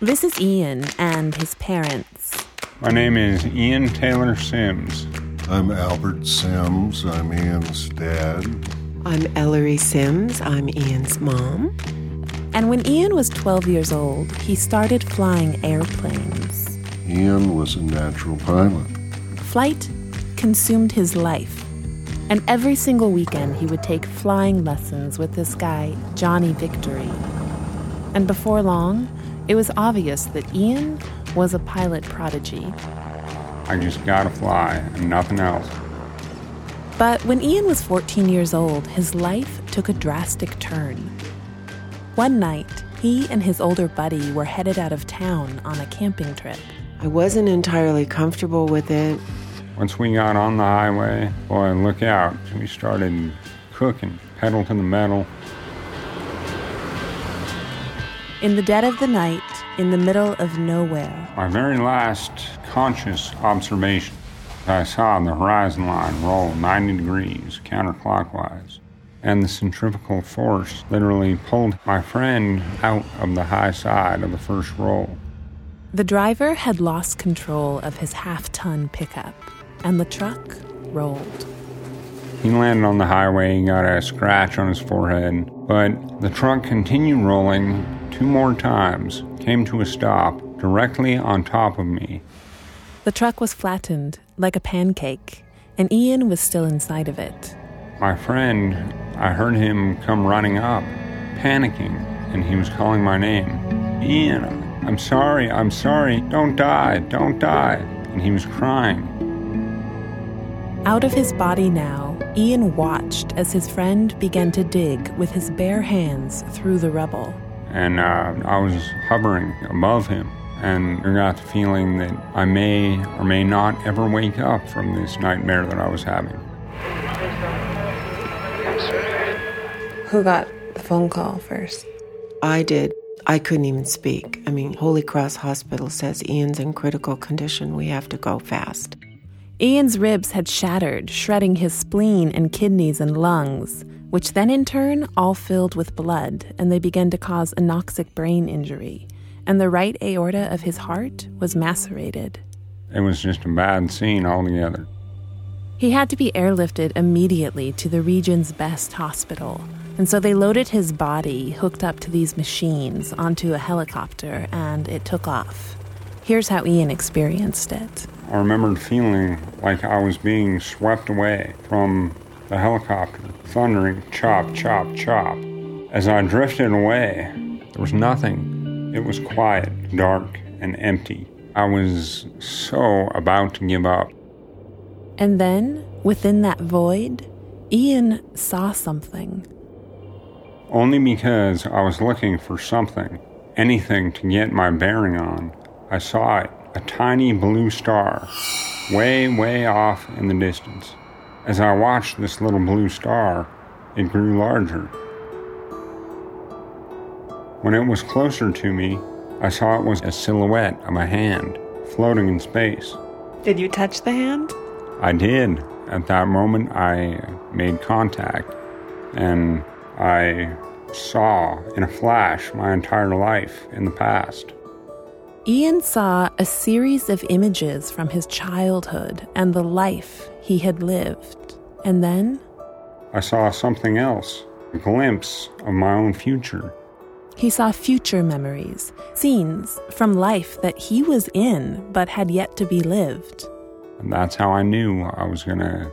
This is Ian and his parents. My name is Ian Taylor Sims. I'm Albert Sims. I'm Ian's dad. I'm Ellery Sims. I'm Ian's mom. And when Ian was 12 years old, he started flying airplanes. Ian was a natural pilot. Flight consumed his life. And every single weekend, he would take flying lessons with this guy, Johnny Victory. And before long, it was obvious that Ian was a pilot prodigy. I just gotta fly and nothing else. But when Ian was 14 years old, his life took a drastic turn. One night, he and his older buddy were headed out of town on a camping trip. I wasn't entirely comfortable with it. Once we got on the highway, boy, look out. We started cooking, pedal to the metal. In the dead of the night, in the middle of nowhere, My very last conscious observation, I saw the horizon line roll 90 degrees counterclockwise, and the centrifugal force literally pulled my friend out of the high side of the first roll. the driver had lost control of his half ton pickup, and the truck rolled. He landed on the highway, he got a scratch on his forehead, but the truck continued rolling two more times, came to a stop directly on top of me. The truck was flattened like a pancake, and Ian was still inside of it. My friend, I heard him come running up, panicking, and he was calling my name. Ian, I'm sorry, I'm sorry, don't die, don't die. And he was crying. Out of his body now, Ian watched as his friend began to dig with his bare hands through the rubble. And uh, I was hovering above him. And I got the feeling that I may or may not ever wake up from this nightmare that I was having. Who got the phone call first? I did. I couldn't even speak. I mean, Holy Cross Hospital says Ian's in critical condition. We have to go fast. Ian's ribs had shattered, shredding his spleen and kidneys and lungs, which then in turn all filled with blood, and they began to cause anoxic brain injury. And the right aorta of his heart was macerated. It was just a bad scene altogether. He had to be airlifted immediately to the region's best hospital. And so they loaded his body, hooked up to these machines, onto a helicopter, and it took off. Here's how Ian experienced it. I remembered feeling like I was being swept away from the helicopter, thundering chop, chop, chop. As I drifted away, there was nothing. It was quiet, dark, and empty. I was so about to give up. And then, within that void, Ian saw something. Only because I was looking for something, anything to get my bearing on, I saw it a tiny blue star, way, way off in the distance. As I watched this little blue star, it grew larger. When it was closer to me, I saw it was a silhouette of a hand floating in space. Did you touch the hand? I did. At that moment, I made contact and I saw in a flash my entire life in the past. Ian saw a series of images from his childhood and the life he had lived. And then I saw something else, a glimpse of my own future. he saw future memories, scenes from life that he was in but had yet to be lived. And that's how I knew I was gonna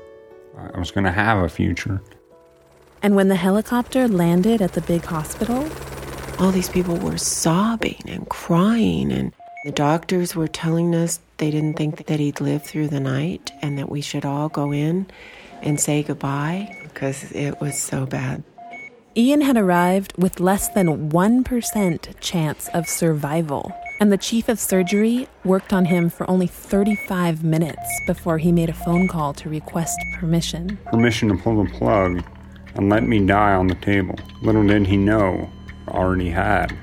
I was gonna have a future. And when the helicopter landed at the big hospital, All these people were sobbing and crying, and the doctors were telling us they didn't think that he'd live through the night and that we should all go in and say goodbye because it was so bad. Ian had arrived with less than 1% chance of survival, and the chief of surgery worked on him for only 35 minutes before he made a phone call to request permission. Permission to pull the plug and let me die on the table. Little did he know, I already had.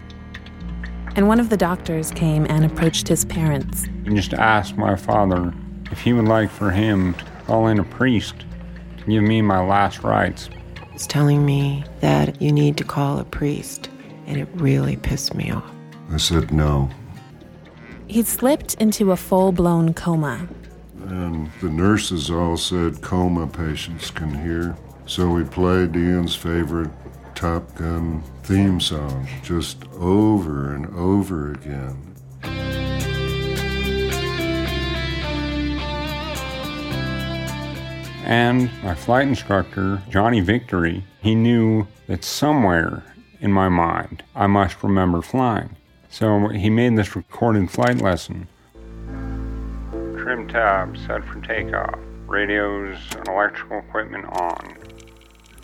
And one of the doctors came and approached his parents. He just asked my father if he would like for him to call in a priest to give me my last rites. He's telling me that you need to call a priest, and it really pissed me off. I said, no, He'd slipped into a full blown coma. And the nurses all said coma patients can hear. So we played Ian's favorite Top Gun theme song just over and over again. And my flight instructor, Johnny Victory, he knew that somewhere in my mind I must remember flying. So he made this recorded flight lesson. Trim tab set for takeoff. Radios and electrical equipment on.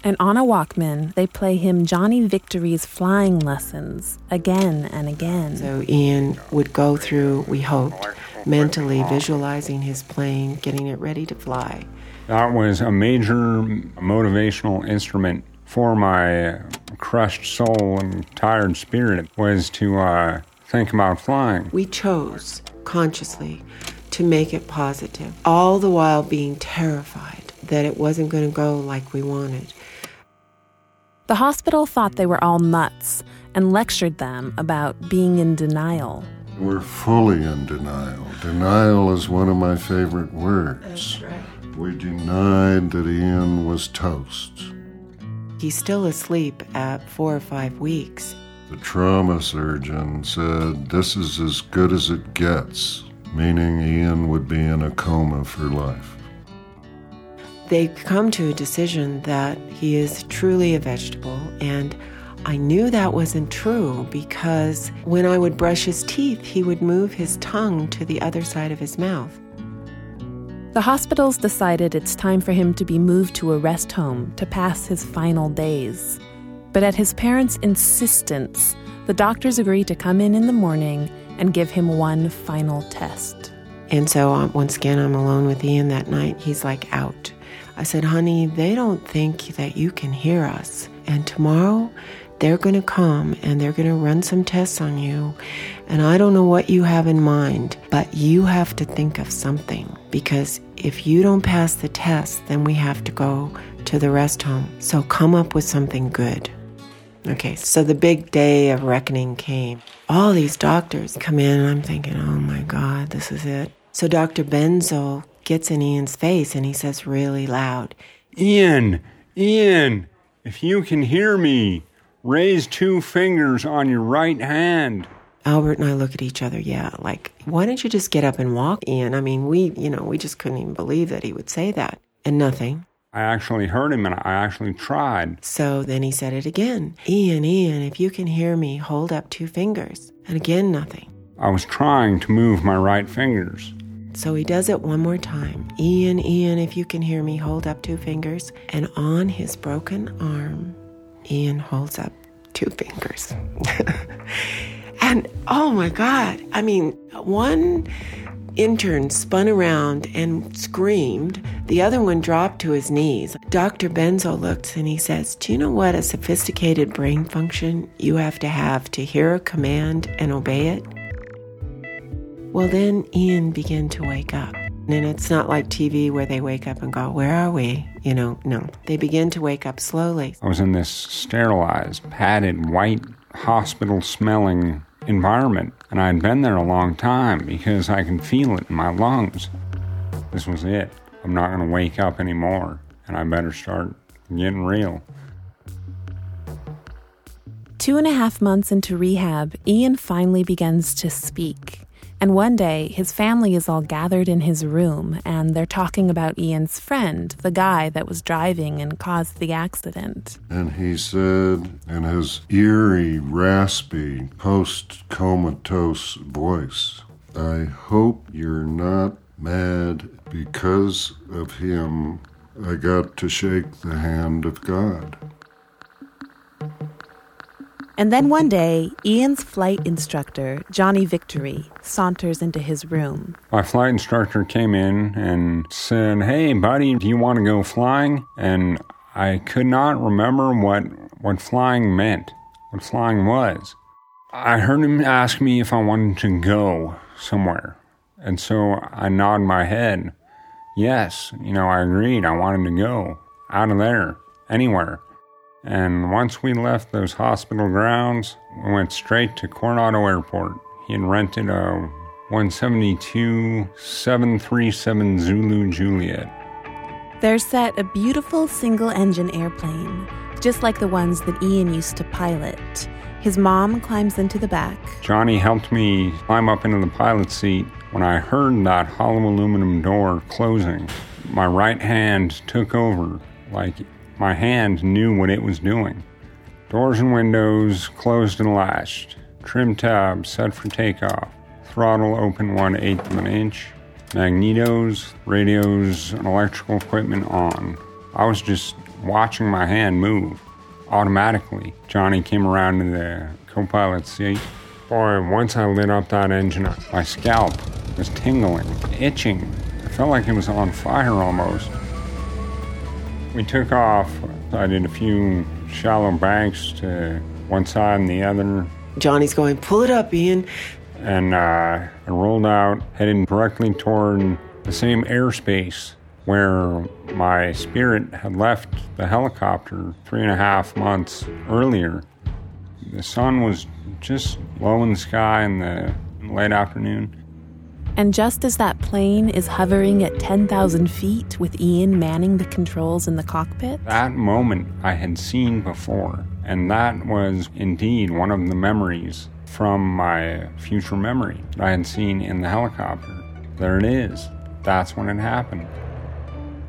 And on a Walkman, they play him Johnny Victory's flying lessons again and again. So Ian would go through, we hoped, mentally visualizing his plane, getting it ready to fly. That was a major motivational instrument for my crushed soul and tired spirit was to uh, think about flying. We chose consciously to make it positive, all the while being terrified that it wasn't going to go like we wanted. The hospital thought they were all nuts and lectured them about being in denial. We're fully in denial. Denial is one of my favorite words. right. We denied that Ian was toast. He's still asleep at four or five weeks. The trauma surgeon said this is as good as it gets, meaning Ian would be in a coma for life. They come to a decision that he is truly a vegetable, and I knew that wasn't true because when I would brush his teeth, he would move his tongue to the other side of his mouth. The hospitals decided it's time for him to be moved to a rest home to pass his final days. But at his parents' insistence, the doctors agreed to come in in the morning and give him one final test. And so um, once again, I'm alone with Ian that night. He's like out. I said, honey, they don't think that you can hear us. And tomorrow, they're going to come and they're going to run some tests on you. And I don't know what you have in mind, but you have to think of something because if you don't pass the test, then we have to go to the rest home. So come up with something good. Okay, so the big day of reckoning came. All these doctors come in, and I'm thinking, oh my God, this is it. So Dr. Benzo gets in Ian's face and he says really loud, Ian, Ian, if you can hear me, raise two fingers on your right hand. Albert and I look at each other, yeah, like, why don't you just get up and walk, Ian? I mean, we, you know, we just couldn't even believe that he would say that. And nothing. I actually heard him and I actually tried. So then he said it again Ian, Ian, if you can hear me, hold up two fingers. And again, nothing. I was trying to move my right fingers. So he does it one more time. Ian, Ian, if you can hear me, hold up two fingers. And on his broken arm, Ian holds up two fingers. and oh my God, I mean, one intern spun around and screamed. The other one dropped to his knees. Dr. Benzo looks and he says, Do you know what a sophisticated brain function you have to have to hear a command and obey it? Well, then Ian began to wake up. And it's not like TV where they wake up and go, Where are we? You know, no. They begin to wake up slowly. I was in this sterilized, padded, white, hospital smelling environment, and I had been there a long time because I can feel it in my lungs. This was it. I'm not going to wake up anymore, and I better start getting real. Two and a half months into rehab, Ian finally begins to speak. And one day, his family is all gathered in his room, and they're talking about Ian's friend, the guy that was driving and caused the accident. And he said in his eerie, raspy, post comatose voice, I hope you're not mad because of him. I got to shake the hand of God. And then one day, Ian's flight instructor, Johnny Victory, saunters into his room. My flight instructor came in and said, Hey, buddy, do you want to go flying? And I could not remember what, what flying meant, what flying was. I heard him ask me if I wanted to go somewhere. And so I nodded my head. Yes, you know, I agreed. I wanted to go out of there, anywhere. And once we left those hospital grounds, we went straight to Coronado Airport. He had rented a 172 737 Zulu Juliet. They're set a beautiful single engine airplane, just like the ones that Ian used to pilot. His mom climbs into the back. Johnny helped me climb up into the pilot seat when I heard that hollow aluminum door closing. My right hand took over, like my hand knew what it was doing. Doors and windows closed and latched. Trim tab set for takeoff. Throttle open one eighth of an inch. Magnetos, radios, and electrical equipment on. I was just watching my hand move automatically. Johnny came around to the co pilot seat. Boy, once I lit up that engine, my scalp was tingling, itching. I felt like it was on fire almost. We took off. I did a few shallow banks to one side and the other. Johnny's going, pull it up, Ian. And uh, I rolled out, heading directly toward the same airspace where my spirit had left the helicopter three and a half months earlier. The sun was just low in the sky in the late afternoon. And just as that plane is hovering at 10,000 feet with Ian manning the controls in the cockpit, that moment I had seen before. And that was indeed one of the memories from my future memory that I had seen in the helicopter. There it is. That's when it happened.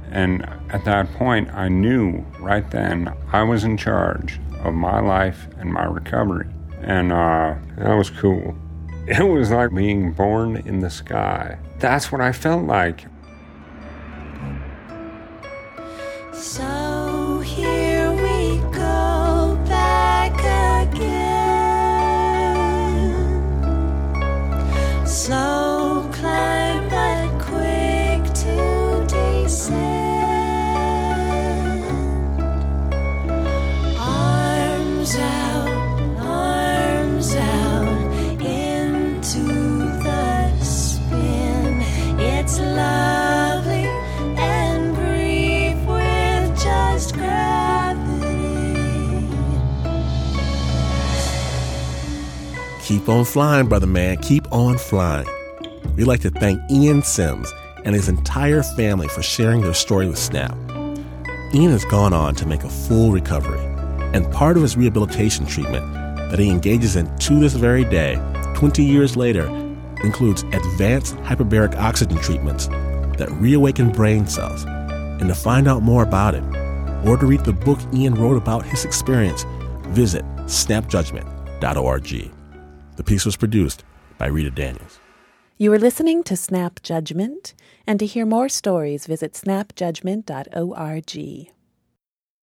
And at that point, I knew right then I was in charge of my life and my recovery. And uh, that was cool. It was like being born in the sky. That's what I felt like. So Keep on flying, brother man. Keep on flying. We'd like to thank Ian Sims and his entire family for sharing their story with Snap. Ian has gone on to make a full recovery, and part of his rehabilitation treatment that he engages in to this very day, 20 years later, includes advanced hyperbaric oxygen treatments that reawaken brain cells. And to find out more about it, or to read the book Ian wrote about his experience, visit snapjudgment.org. The piece was produced by Rita Daniels. You are listening to Snap Judgment, and to hear more stories, visit snapjudgment.org.